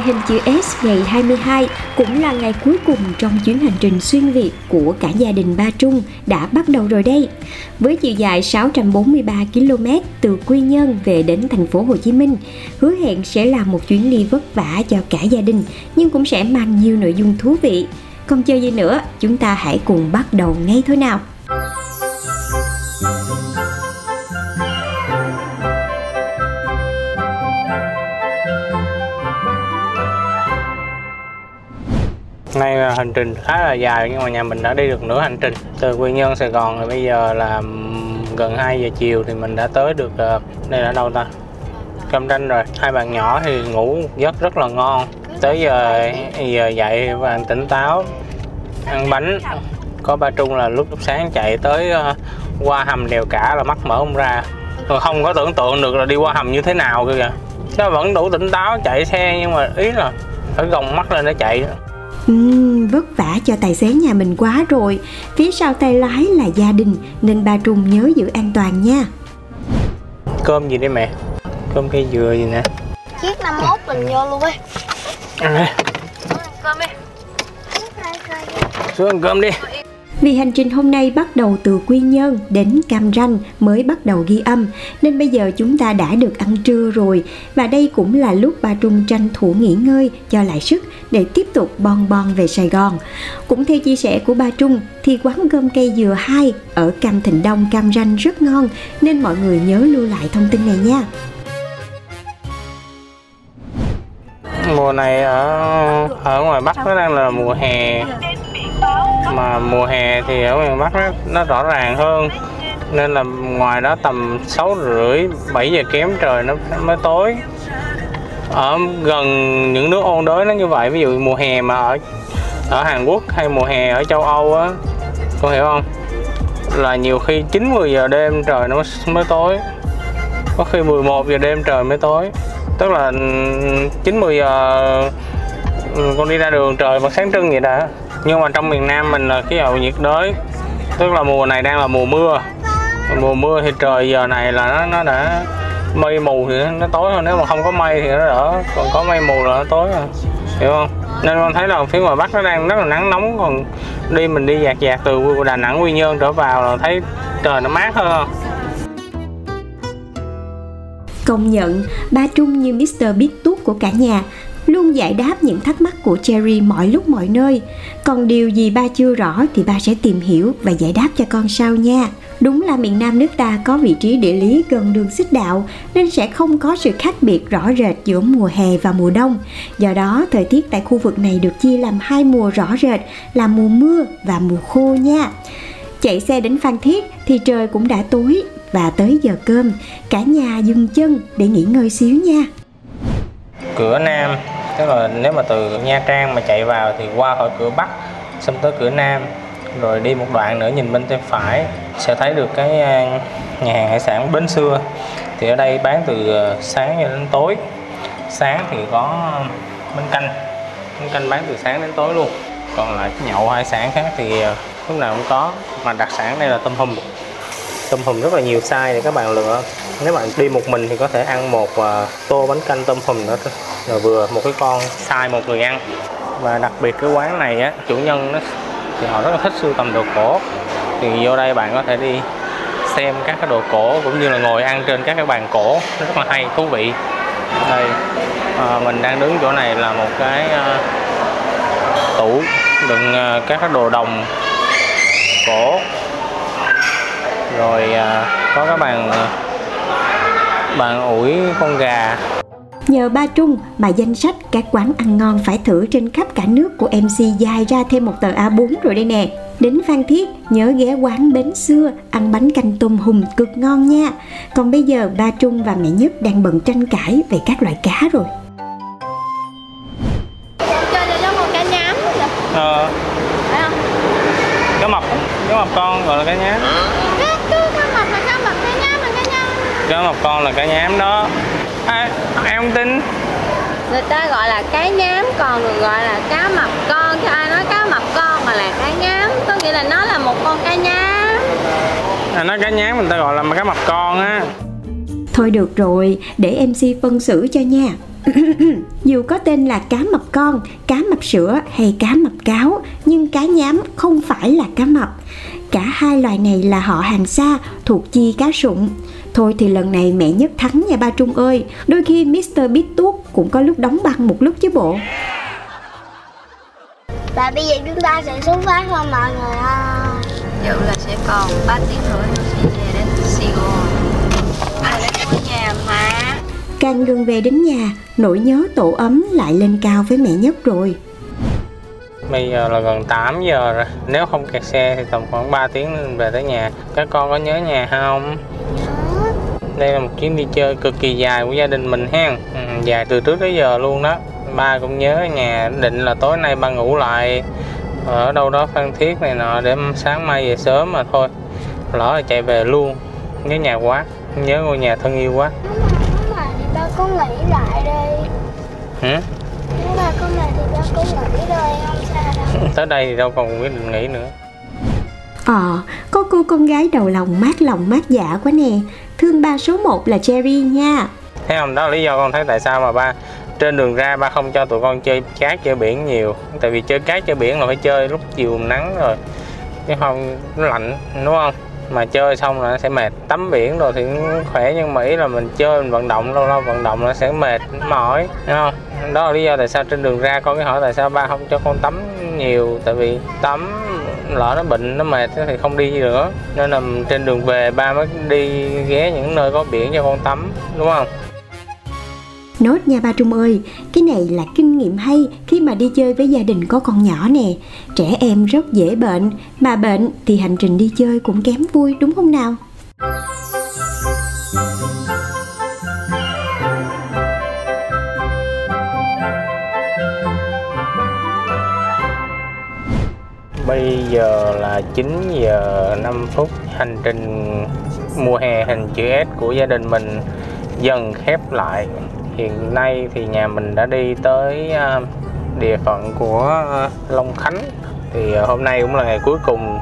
Ngày hình chữ S ngày 22 cũng là ngày cuối cùng trong chuyến hành trình xuyên Việt của cả gia đình Ba Trung đã bắt đầu rồi đây. Với chiều dài 643 km từ Quy Nhơn về đến thành phố Hồ Chí Minh, hứa hẹn sẽ là một chuyến đi vất vả cho cả gia đình nhưng cũng sẽ mang nhiều nội dung thú vị. Còn chờ gì nữa, chúng ta hãy cùng bắt đầu ngay thôi nào. Nay là hành trình khá là dài nhưng mà nhà mình đã đi được nửa hành trình. Từ Quy Nhơn, Sài Gòn rồi bây giờ là gần 2 giờ chiều thì mình đã tới được ờ, đây là đâu ta? Cam Ranh rồi. Hai bạn nhỏ thì ngủ giấc rất là ngon. Tới giờ giờ dậy và tỉnh táo, ăn bánh. Có ba Trung là lúc sáng chạy tới ờ, qua hầm đèo cả là mắt mở không ra. Rồi không có tưởng tượng được là đi qua hầm như thế nào cơ kìa. Nó vẫn đủ tỉnh táo chạy xe nhưng mà ý là phải gồng mắt lên để chạy. Ừm, vất vả cho tài xế nhà mình quá rồi. Phía sau tay lái là gia đình nên ba Trung nhớ giữ an toàn nha. cơm gì đây mẹ? Cơm cây dừa gì nè? Chiếc 51 mình vô luôn ấy. Ăn đi cơm đi. Xuống ăn cơm đi vì hành trình hôm nay bắt đầu từ Quy Nhơn đến Cam Ranh mới bắt đầu ghi âm, nên bây giờ chúng ta đã được ăn trưa rồi và đây cũng là lúc bà Trung tranh thủ nghỉ ngơi, cho lại sức để tiếp tục bon bon về Sài Gòn. Cũng theo chia sẻ của bà Trung, thì quán cơm cây dừa 2 ở Cam Thịnh Đông, Cam Ranh rất ngon, nên mọi người nhớ lưu lại thông tin này nha. mùa này ở ở ngoài bắc nó đang là mùa hè mà mùa hè thì ở miền bắc nó, nó rõ ràng hơn. Nên là ngoài đó tầm 6 rưỡi 7 giờ kém trời nó mới tối. Ở gần những nước ôn đới nó như vậy ví dụ mùa hè mà ở ở Hàn Quốc hay mùa hè ở châu Âu á con hiểu không? Là nhiều khi 9 10 giờ đêm trời nó mới, tối. Có khi 11 giờ đêm trời mới tối. Tức là 9 10 giờ con đi ra đường trời mà sáng trưng vậy đã nhưng mà trong miền Nam mình là khí hậu nhiệt đới tức là mùa này đang là mùa mưa. Mùa mưa thì trời giờ này là nó nó đã mây mù thì nó tối hơn nếu mà không có mây thì nó đỡ. Còn có mây mù là nó tối rồi hiểu không? Nên con thấy là phía ngoài bắc nó đang rất là nắng nóng còn đi mình đi dạt dạt từ Đà Nẵng Quy Nhơn trở vào là thấy trời nó mát hơn. Công nhận, ba Trung như Mr. biết tuốt của cả nhà, luôn giải đáp những thắc mắc của Cherry mọi lúc mọi nơi. Còn điều gì ba chưa rõ thì ba sẽ tìm hiểu và giải đáp cho con sau nha. Đúng là miền Nam nước ta có vị trí địa lý gần đường xích đạo nên sẽ không có sự khác biệt rõ rệt giữa mùa hè và mùa đông. Do đó, thời tiết tại khu vực này được chia làm hai mùa rõ rệt là mùa mưa và mùa khô nha. Chạy xe đến Phan Thiết thì trời cũng đã tối và tới giờ cơm, cả nhà dừng chân để nghỉ ngơi xíu nha. cửa Nam tức là nếu mà từ Nha Trang mà chạy vào thì qua khỏi cửa Bắc, xong tới cửa Nam, rồi đi một đoạn nữa nhìn bên tay phải, sẽ thấy được cái à, nhà hàng hải sản Bến Xưa. Thì ở đây bán từ à, sáng cho đến tối. Sáng thì có bánh canh bánh canh bán từ sáng đến tối luôn. Còn lại nhậu hải sản khác thì à, lúc nào cũng có, mà đặc sản đây là tôm hùm tôm hùm rất là nhiều size để các bạn lựa. Nếu bạn đi một mình thì có thể ăn một à, tô bánh canh tôm hùm nữa là vừa một cái con size một người ăn. Và đặc biệt cái quán này á chủ nhân nó thì họ rất là thích sưu tầm đồ cổ. Thì vô đây bạn có thể đi xem các cái đồ cổ cũng như là ngồi ăn trên các cái bàn cổ. Nó rất là hay thú vị. Đây à, mình đang đứng chỗ này là một cái à, tủ đựng à, các cái đồ đồng cổ rồi à, có cái bàn à, bàn ủi con gà Nhờ ba Trung mà danh sách các quán ăn ngon phải thử trên khắp cả nước của MC dài ra thêm một tờ A4 rồi đây nè. Đến Phan Thiết nhớ ghé quán bến xưa ăn bánh canh tôm hùm cực ngon nha. Còn bây giờ ba Trung và mẹ Nhất đang bận tranh cãi về các loại cá rồi. cho giống con cá nhám ờ, phải không cá mập cá mập con gọi là cá nhám cá cá cá mập là cá mập cá nhám là cá cá mập con là cá nhám đó. À, em không tin? Người ta gọi là cá nhám còn được gọi là cá mập con. Chứ ai nói cá mập con mà là cá nhám có nghĩa là nó là một con cá nhám. À, nói cá nhám người ta gọi là cá mập con á. Thôi được rồi, để MC phân xử cho nha. Dù có tên là cá mập con, cá mập sữa hay cá mập cáo, nhưng cá nhám không phải là cá mập. Cả hai loài này là họ hàng xa, thuộc chi cá sụng. Thôi thì lần này mẹ nhất thắng nha ba Trung ơi, đôi khi Mr. Bít Tuốt cũng có lúc đóng băng một lúc chứ bộ. Và bây giờ chúng ta sẽ xuất phát thôi mọi người ơi dự là sẽ còn 3 tiếng nữa sẽ về đến Sài Gòn ở đây có nhà mà Càng gần về đến nhà, nỗi nhớ tổ ấm lại lên cao với mẹ nhất rồi. Bây giờ là gần 8 giờ rồi. Nếu không kẹt xe thì tầm khoảng 3 tiếng về tới nhà. Các con có nhớ nhà không? Đây là một chuyến đi chơi cực kỳ dài của gia đình mình ha. Ừ, Dài từ trước tới giờ luôn đó. Ba cũng nhớ nhà định là tối nay ba ngủ lại. Ở đâu đó Phan Thiết này nọ Để sáng mai về sớm mà thôi. Lỡ là chạy về luôn. Nhớ nhà quá. Nhớ ngôi nhà thân yêu quá. Mà thì ba có nghĩ lại đi. Hử? Nếu mà có này thì ba có nghĩ rồi không sao đâu Tới đây thì đâu còn quyết định nghỉ nữa Ờ, có cô con gái đầu lòng mát lòng mát dạ quá nè. Thương ba số 1 là Cherry nha. Thấy không? Đó là lý do con thấy tại sao mà ba trên đường ra ba không cho tụi con chơi cát chơi biển nhiều tại vì chơi cát chơi biển là phải chơi lúc chiều nắng rồi chứ không nó lạnh đúng không mà chơi xong là nó sẽ mệt tắm biển rồi thì khỏe nhưng mà ý là mình chơi mình vận động lâu lâu vận động nó sẽ mệt mỏi đúng không đó là lý do tại sao trên đường ra con cái hỏi tại sao ba không cho con tắm nhiều tại vì tắm lỡ nó bệnh nó mệt thì không đi nữa nên là trên đường về ba mới đi ghé những nơi có biển cho con tắm đúng không Nốt nha ba Trung ơi, cái này là kinh nghiệm hay khi mà đi chơi với gia đình có con nhỏ nè. Trẻ em rất dễ bệnh, mà bệnh thì hành trình đi chơi cũng kém vui đúng không nào? Giờ là 9 giờ 5 phút. Hành trình mùa hè hình chữ S của gia đình mình dần khép lại. Hiện nay thì nhà mình đã đi tới à, địa phận của à, Long Khánh. Thì à, hôm nay cũng là ngày cuối cùng.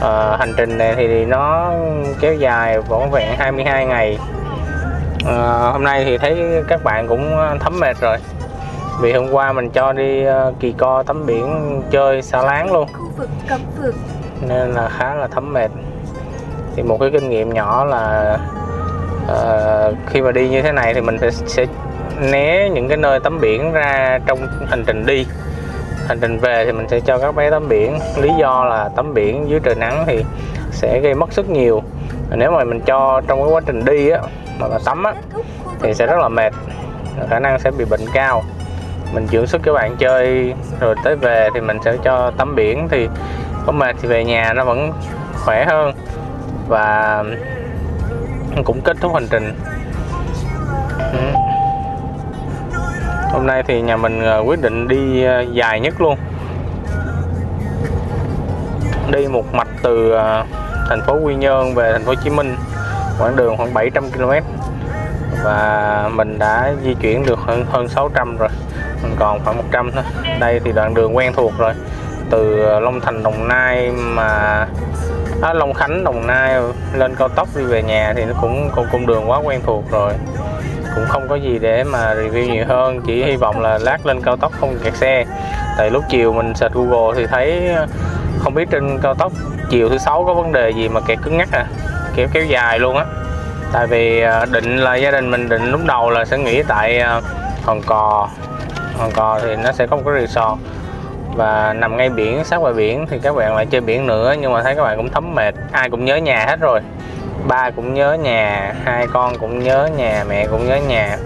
À, Hành trình này thì nó kéo dài vỏn vẹn 22 ngày. À, Hôm nay thì thấy các bạn cũng thấm mệt rồi. Vì hôm qua mình cho đi kỳ co tắm biển chơi xả láng luôn vực cấm vực nên là khá là thấm mệt. Thì một cái kinh nghiệm nhỏ là ờ, khi mà đi như thế này thì mình sẽ, sẽ né những cái nơi tắm biển ra trong hành trình đi. Hành trình về thì mình sẽ cho các bé tắm biển. Lý do là tắm biển dưới trời nắng thì sẽ gây mất sức nhiều. Nếu mà mình cho trong cái quá trình đi á mà là tắm á thì sẽ rất là mệt. Khả năng sẽ bị bệnh cao mình dưỡng sức các bạn chơi, rồi tới về thì mình sẽ cho tắm biển. Thì có mệt thì về nhà nó vẫn khỏe hơn. Và cũng kết thúc hành trình. Ừ. hôm nay thì nhà mình ờ, quyết định đi ờ, dài nhất luôn. Đi một mạch từ ờ, thành phố Quy Nhơn về thành phố Hồ Chí Minh. Quãng đường khoảng 700 km và mình đã di chuyển được hơn hơn 600 rồi mình còn khoảng 100 thôi. Đây thì đoạn đường quen thuộc rồi. Từ ờ, Long Thành Đồng Nai mà à, Long Khánh Đồng Nai lên cao tốc đi về nhà thì nó cũng cũng cung đường quá quen thuộc rồi. Cũng không có gì để mà review nhiều hơn chỉ hy vọng là lát lên cao tốc không kẹt xe. Tại lúc chiều mình search Google thì thấy ờ, không biết trên cao tốc chiều thứ sáu có vấn đề gì mà kẹt cứng ngắc à. Kéo kéo dài luôn á. Tại vì ờ, định là gia đình mình định lúc đầu là sẽ nghỉ tại Hòn Cò. Hòn Cò thì nó sẽ có một cái resort. Và nằm ngay biển, sát bờ biển, thì các bạn lại chơi biển nữa. Nhưng mà thấy các bạn cũng thấm mệt. Ai cũng nhớ nhà hết rồi. Ba cũng nhớ nhà, hai con cũng nhớ nhà, mẹ cũng nhớ nhà.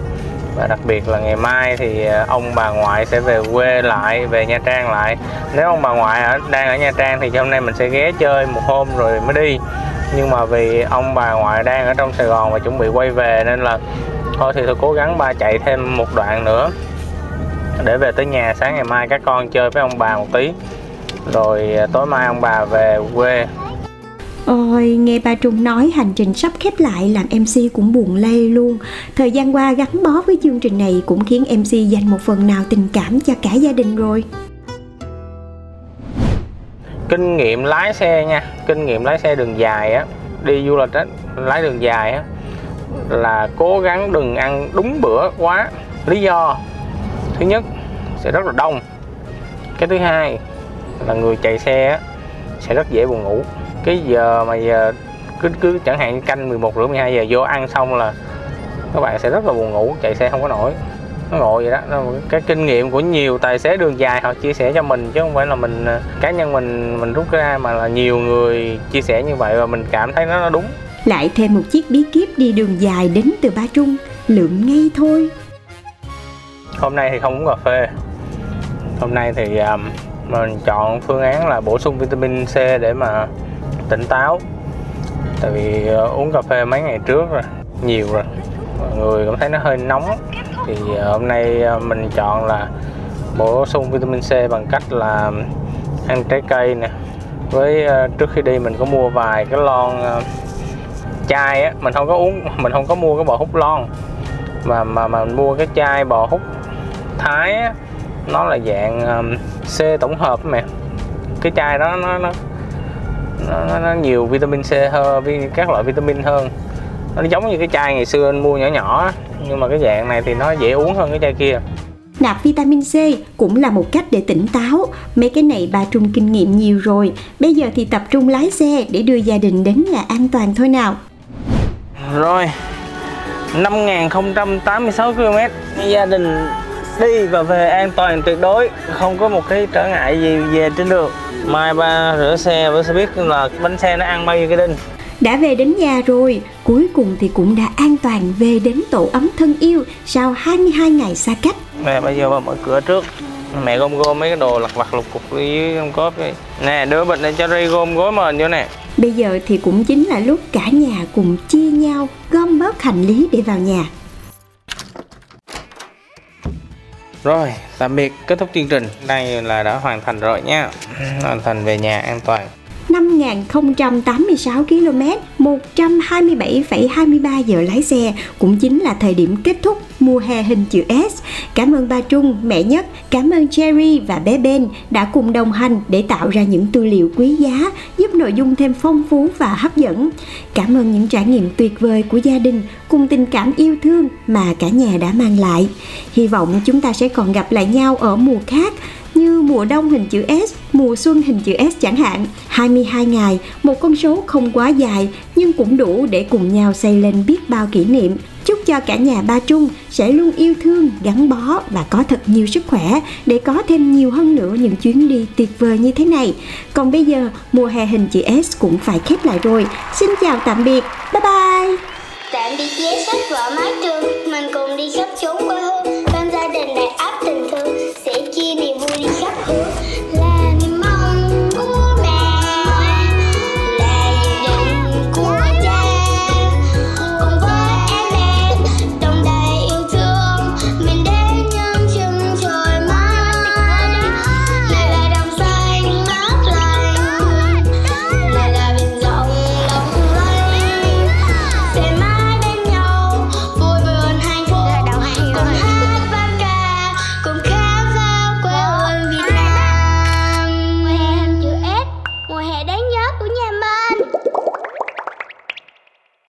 Và đặc biệt là ngày mai thì ờ, ông bà ngoại sẽ về quê lại, về Nha Trang lại. Nếu ông bà ngoại ở, đang ở Nha Trang thì hôm nay mình sẽ ghé chơi một hôm rồi mới đi. Nhưng mà vì ông bà ngoại đang ở trong Sài Gòn và chuẩn bị quay về nên là thôi thì tôi cố gắng ba chạy thêm một đoạn nữa để về tới nhà sáng ngày mai các con chơi với ông bà một tí. Rồi ờ, tối mai ông bà về quê. Ôi, nghe ba Trung nói hành trình sắp khép lại làm MC cũng buồn lây luôn. Thời gian qua gắn bó với chương trình này cũng khiến MC dành một phần nào tình cảm cho cả gia đình rồi. kinh nghiệm lái xe nha. Kinh nghiệm lái xe đường dài á. Đi du lịch á lái đường dài á là cố gắng đừng ăn đúng bữa quá. Lý do thứ nhất sẽ rất là đông. Cái thứ hai là người chạy xe sẽ rất dễ buồn ngủ. Cái giờ mà giờ cứ cứ chẳng hạn canh 11 rưỡi 12 giờ vô ăn xong là các bạn sẽ rất là buồn ngủ chạy xe không có nổi. Nó ngồi vậy đó Nó cái kinh nghiệm của nhiều tài xế đường dài họ chia sẻ cho mình chứ không phải là mình à, cá nhân mình mình rút ra mà là nhiều người chia sẻ như vậy và mình cảm thấy nó nó đúng. Lại thêm một chiếc bí kíp đi đường dài đến từ ba Trung, lượm ngay thôi hôm nay thì không uống cà phê. Hôm nay thì um, mình chọn phương án là bổ sung vitamin C để mà tỉnh táo. Tại vì uh, uống cà phê mấy ngày trước rồi nhiều rồi. Mọi người cảm thấy nó hơi nóng. Thì uh, hôm nay uh, mình chọn là bổ sung vitamin C bằng cách là ăn trái cây nè. Với uh, trước khi đi mình có mua vài cái lon uh, chai á. Mình không có uống mình không có mua cái bò hút lon. Mà mà mà mình mua cái chai bò hút thái á, nó là dạng um, C tổng hợp mẹ cái chai đó nó nó nó, nó, nhiều vitamin C hơn các loại vitamin hơn nó giống như cái chai ngày xưa anh mua nhỏ nhỏ nhưng mà cái dạng này thì nó dễ uống hơn cái chai kia Nạp vitamin C cũng là một cách để tỉnh táo. Mấy cái này ba Trung kinh nghiệm nhiều rồi. Bây giờ thì tập trung lái xe để đưa gia đình đến nhà an toàn thôi nào. Rồi 5086 km Gia đình đi và về an toàn tuyệt đối. Không có một cái trở ngại gì về trên đường. Mai ba rửa xe với sẽ biết là bánh xe nó ăn bao nhiêu cái đinh. Đã về đến nhà rồi, cuối cùng thì cũng đã an toàn về đến tổ ấm thân yêu sau 22 ngày xa cách. Nè bây giờ ba mở cửa trước. Mẹ gom gom mấy cái đồ lặt vặt lục cục dưới trong cốp đi. Nè đưa bịch này cho Ray gom gối mền vô nè. Bây giờ thì cũng chính là lúc cả nhà cùng chia nhau gom bớt hành lý để vào nhà. Rồi, tạm biệt. Kết thúc chương trình. Đây là đã hoàn thành rồi nha. Hoàn thành về nhà an toàn. 5.086 km, 127,23 giờ lái xe cũng chính là thời điểm kết thúc mùa hè hình chữ S. Cảm ơn ba Trung, mẹ nhất, cảm ơn Cherry và bé Ben đã cùng đồng hành để tạo ra những tư liệu quý giá, giúp nội dung thêm phong phú và hấp dẫn. Cảm ơn những trải nghiệm tuyệt vời của gia đình cùng tình cảm yêu thương mà cả nhà đã mang lại. Hy vọng chúng ta sẽ còn gặp lại nhau ở mùa khác như mùa đông hình chữ S, mùa xuân hình chữ S chẳng hạn. 22 ngày, một con số không quá dài nhưng cũng đủ để cùng nhau xây lên biết bao kỷ niệm. Chúc cho cả nhà Ba Trung sẽ luôn yêu thương, gắn bó và có thật nhiều sức khỏe để có thêm nhiều hơn nữa những chuyến đi tuyệt vời như thế này. Còn bây giờ, mùa hè hình chữ S cũng phải khép lại rồi. Xin chào tạm biệt. Bye bye. Tạm biệt vé sách vở mái trường Mình cùng đi khắp chốn